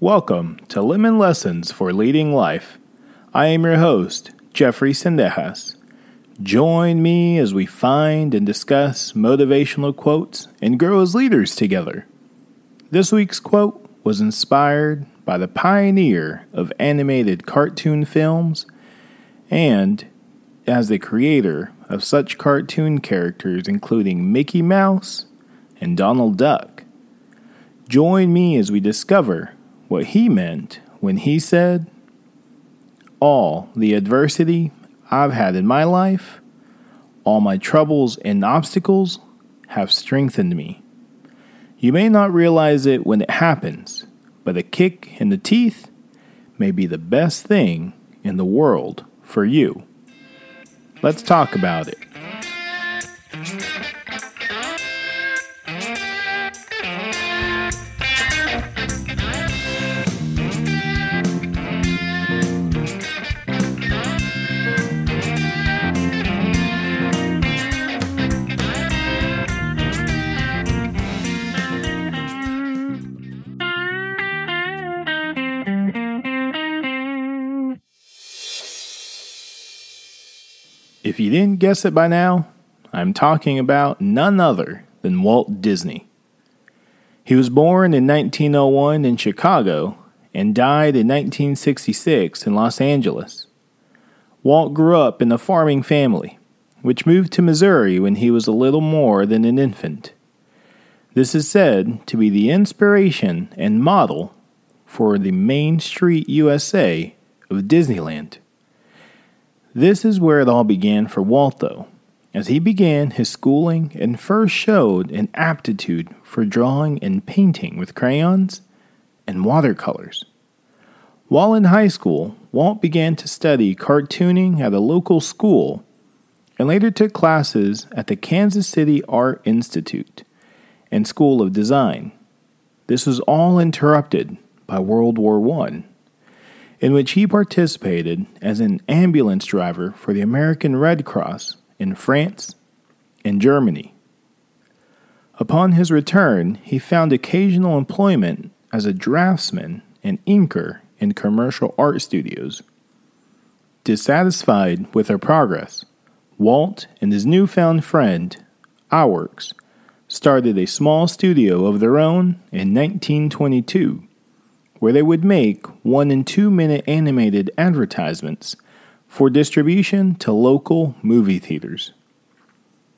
Welcome to Lemon Lessons for Leading Life. I am your host, Jeffrey Sendejas. Join me as we find and discuss motivational quotes and grow as leaders together. This week's quote was inspired by the pioneer of animated cartoon films and as the creator of such cartoon characters including Mickey Mouse and Donald Duck. Join me as we discover what he meant when he said, All the adversity I've had in my life, all my troubles and obstacles have strengthened me. You may not realize it when it happens, but a kick in the teeth may be the best thing in the world for you. Let's talk about it. You didn't guess it by now, I'm talking about none other than Walt Disney. He was born in 1901 in Chicago and died in 1966 in Los Angeles. Walt grew up in a farming family, which moved to Missouri when he was a little more than an infant. This is said to be the inspiration and model for the Main Street USA of Disneyland. This is where it all began for Walt, though, as he began his schooling and first showed an aptitude for drawing and painting with crayons and watercolors. While in high school, Walt began to study cartooning at a local school and later took classes at the Kansas City Art Institute and School of Design. This was all interrupted by World War I in which he participated as an ambulance driver for the American Red Cross in France and Germany. Upon his return, he found occasional employment as a draftsman and inker in commercial art studios. Dissatisfied with their progress, Walt and his newfound friend, Iwerks, started a small studio of their own in 1922 where they would make one and two minute animated advertisements for distribution to local movie theaters.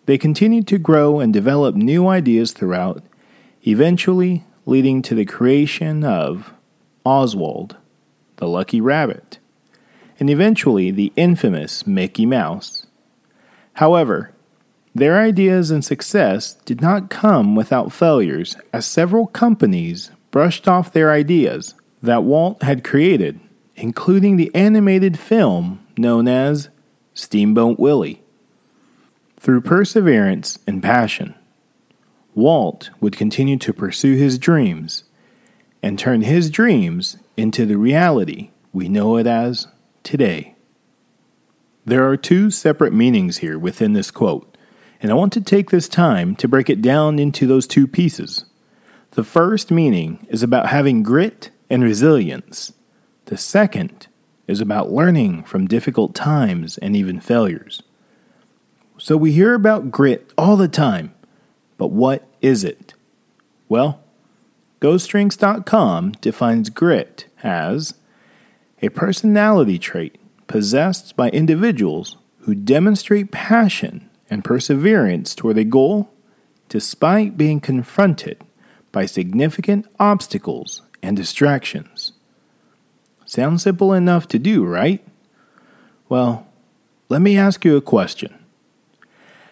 They continued to grow and develop new ideas throughout, eventually leading to the creation of Oswald, the Lucky Rabbit, and eventually the infamous Mickey Mouse. However, their ideas and success did not come without failures, as several companies brushed off their ideas that Walt had created, including the animated film known as Steamboat Willie. Through perseverance and passion, Walt would continue to pursue his dreams and turn his dreams into the reality we know it as today. There are two separate meanings here within this quote, and I want to take this time to break it down into those two pieces. The first meaning is about having grit and resilience. The second is about learning from difficult times and even failures. So we hear about grit all the time, but what is it? Well, GoStrengths.com defines grit as a personality trait possessed by individuals who demonstrate passion and perseverance toward a goal despite being confronted by significant obstacles and distractions. Sounds simple enough to do, right? Well, let me ask you a question.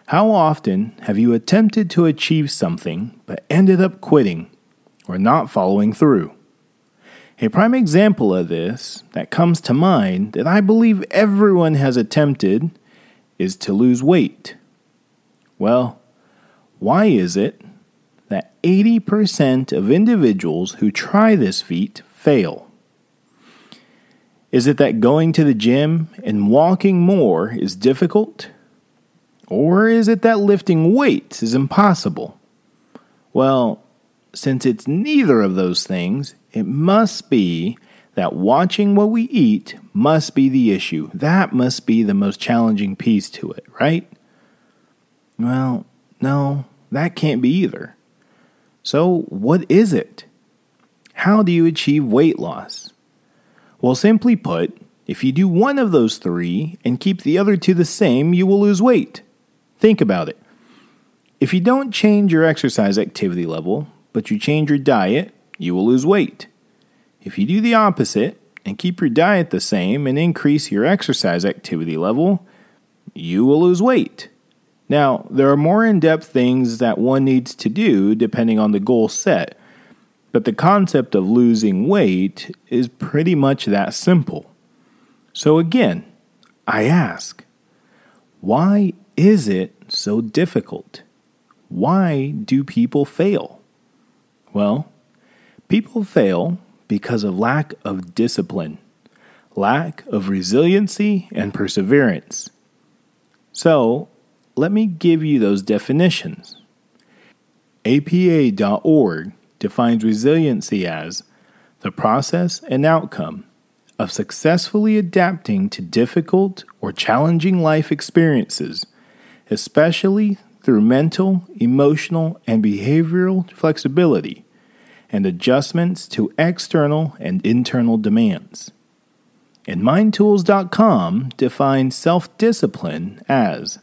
How often have you attempted to achieve something but ended up quitting or not following through? A prime example of this that comes to mind that I believe everyone has attempted is to lose weight. Well, why is it that 80% of individuals who try this feat fail. Is it that going to the gym and walking more is difficult? Or is it that lifting weights is impossible? Well, since it's neither of those things, it must be that watching what we eat must be the issue. That must be the most challenging piece to it, right? Well, no, that can't be either. So, what is it? How do you achieve weight loss? Well, simply put, if you do one of those three and keep the other two the same, you will lose weight. Think about it. If you don't change your exercise activity level, but you change your diet, you will lose weight. If you do the opposite and keep your diet the same and increase your exercise activity level, you will lose weight. Now, there are more in depth things that one needs to do depending on the goal set, but the concept of losing weight is pretty much that simple. So, again, I ask, why is it so difficult? Why do people fail? Well, people fail because of lack of discipline, lack of resiliency, and perseverance. So, let me give you those definitions. APA.org defines resiliency as the process and outcome of successfully adapting to difficult or challenging life experiences, especially through mental, emotional, and behavioral flexibility and adjustments to external and internal demands. And MindTools.com defines self discipline as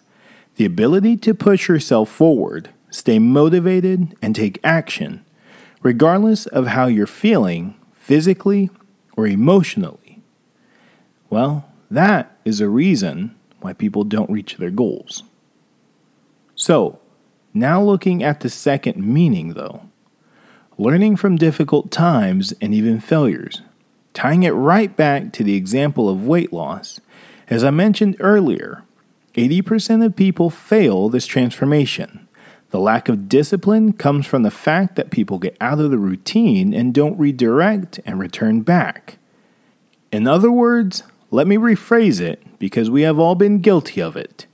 the ability to push yourself forward, stay motivated, and take action, regardless of how you're feeling physically or emotionally. Well, that is a reason why people don't reach their goals. So, now looking at the second meaning, though learning from difficult times and even failures, tying it right back to the example of weight loss. As I mentioned earlier, 80% of people fail this transformation. The lack of discipline comes from the fact that people get out of the routine and don't redirect and return back. In other words, let me rephrase it because we have all been guilty of it.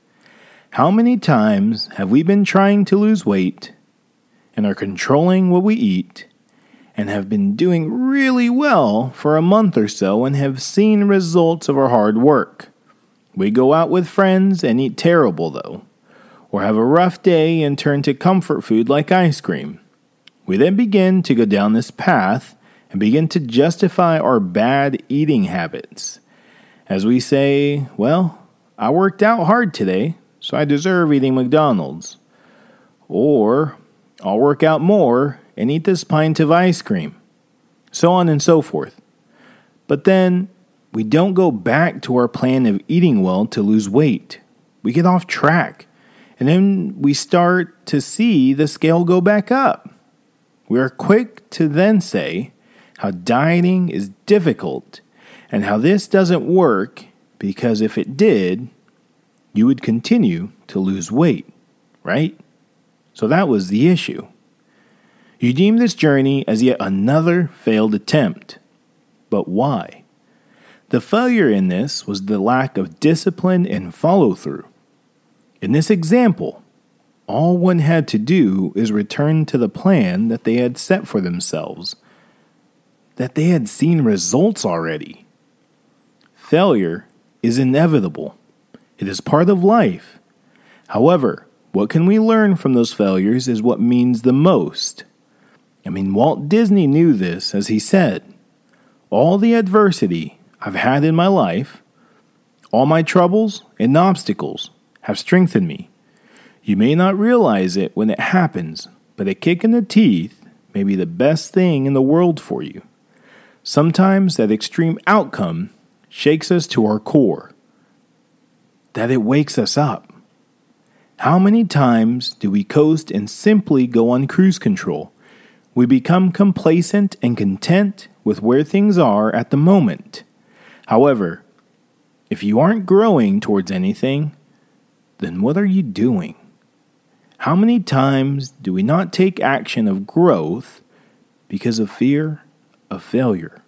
How many times have we been trying to lose weight and are controlling what we eat and have been doing really well for a month or so and have seen results of our hard work. We go out with friends and eat terrible, though, or have a rough day and turn to comfort food like ice cream. We then begin to go down this path and begin to justify our bad eating habits. As we say, well, I worked out hard today, so I deserve eating McDonald's. Or, I'll work out more and eat this pint of ice cream. So on and so forth. But then we don't go back to our plan of eating well to lose weight. We get off track. And then we start to see the scale go back up. We are quick to then say how dieting is difficult and how this doesn't work because if it did, you would continue to lose weight, right? So that was the issue. You deem this journey as yet another failed attempt. But why? The failure in this was the lack of discipline and follow through. In this example, all one had to do is return to the plan that they had set for themselves, that they had seen results already. Failure is inevitable, it is part of life. However, what can we learn from those failures is what means the most. I mean, Walt Disney knew this, as he said All the adversity I've had in my life, all my troubles and obstacles have strengthened me. You may not realize it when it happens, but a kick in the teeth may be the best thing in the world for you. Sometimes that extreme outcome shakes us to our core, that it wakes us up. How many times do we coast and simply go on cruise control? We become complacent and content with where things are at the moment. However, if you aren't growing towards anything, then what are you doing? How many times do we not take action of growth because of fear of failure?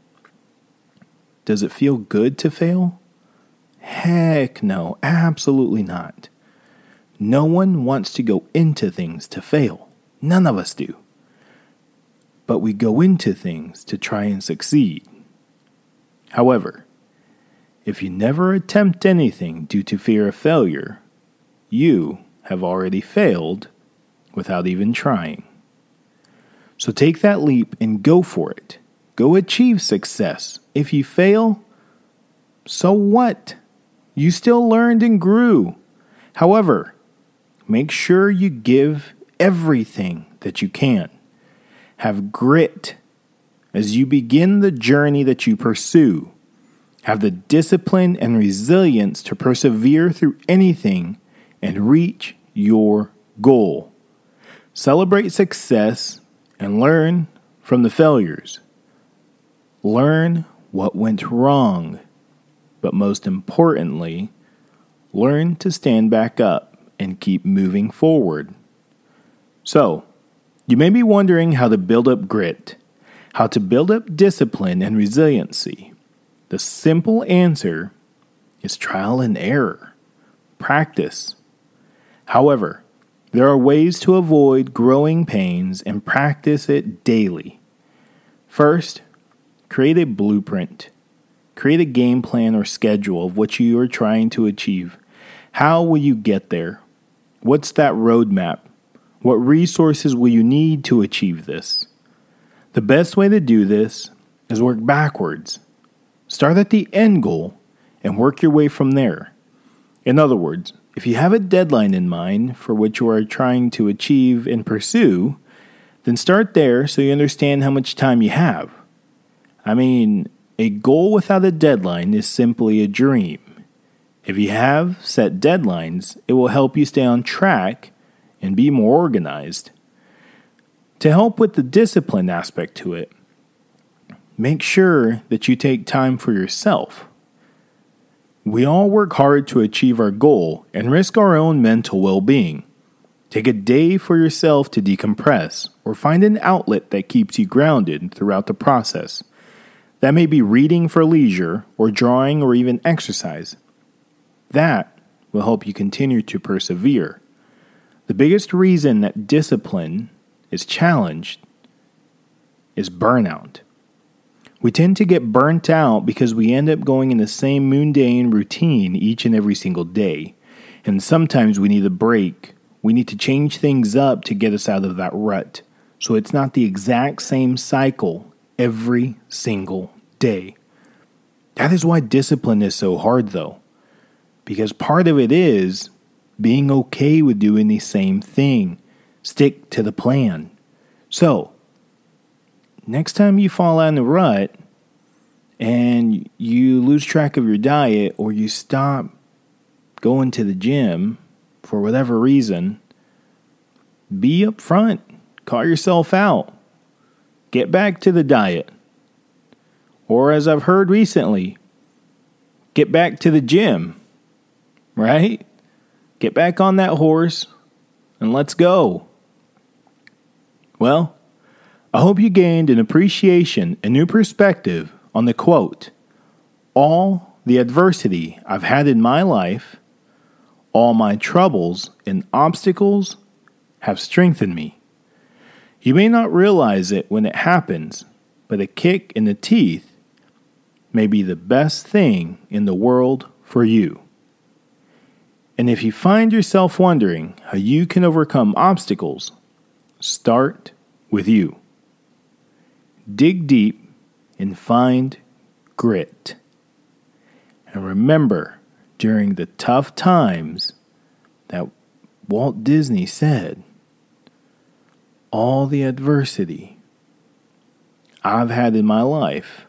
Does it feel good to fail? Heck no, absolutely not. No one wants to go into things to fail. None of us do. but we go into things to try and succeed. However, if you never attempt anything due to fear of failure, you have already failed without even trying. So take that leap and go for it. Go achieve success. If you fail, so what? You still learned and grew. However, make sure you give everything that you can. Have grit as you begin the journey that you pursue. Have the discipline and resilience to persevere through anything and reach your goal. Celebrate success and learn from the failures. Learn what went wrong, but most importantly, learn to stand back up and keep moving forward. So, you may be wondering how to build up grit, how to build up discipline and resiliency. The simple answer is trial and error, practice. However, there are ways to avoid growing pains and practice it daily. First, create a blueprint. Create a game plan or schedule of what you are trying to achieve. How will you get there? What's that roadmap? What resources will you need to achieve this? The best way to do this is work backwards. Start at the end goal and work your way from there. In other words, if you have a deadline in mind for what you are trying to achieve and pursue, then start there so you understand how much time you have. I mean, a goal without a deadline is simply a dream. If you have set deadlines, it will help you stay on track and be more organized. To help with the discipline aspect to it, make sure that you take time for yourself. We all work hard to achieve our goal and risk our own mental well being. Take a day for yourself to decompress or find an outlet that keeps you grounded throughout the process. That may be reading for leisure, or drawing, or even exercise. That will help you continue to persevere. The biggest reason that discipline is challenged is burnout. We tend to get burnt out because we end up going in the same mundane routine each and every single day. And sometimes we need a break. We need to change things up to get us out of that rut. So it's not the exact same cycle every single day. That is why discipline is so hard, though. Because part of it is being okay with doing the same thing, stick to the plan. So, next time you fall out in the rut and you lose track of your diet or you stop going to the gym for whatever reason, be upfront. Call yourself out. Get back to the diet. Or, as I've heard recently, get back to the gym, right? Get back on that horse and let's go. Well, I hope you gained an appreciation, a new perspective on the quote All the adversity I've had in my life, all my troubles and obstacles have strengthened me. You may not realize it when it happens, but a kick in the teeth may be the best thing in the world for you. And if you find yourself wondering how you can overcome obstacles, start with you. Dig deep and find grit. And remember, during the tough times that Walt Disney said, all the adversity I've had in my life,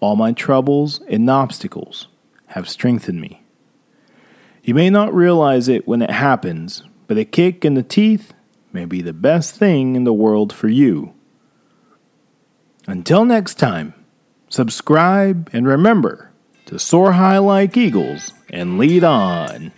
all my troubles and obstacles have strengthened me. You may not realize it when it happens, but a kick in the teeth may be the best thing in the world for you. Until next time, subscribe and remember to soar high like eagles and lead on.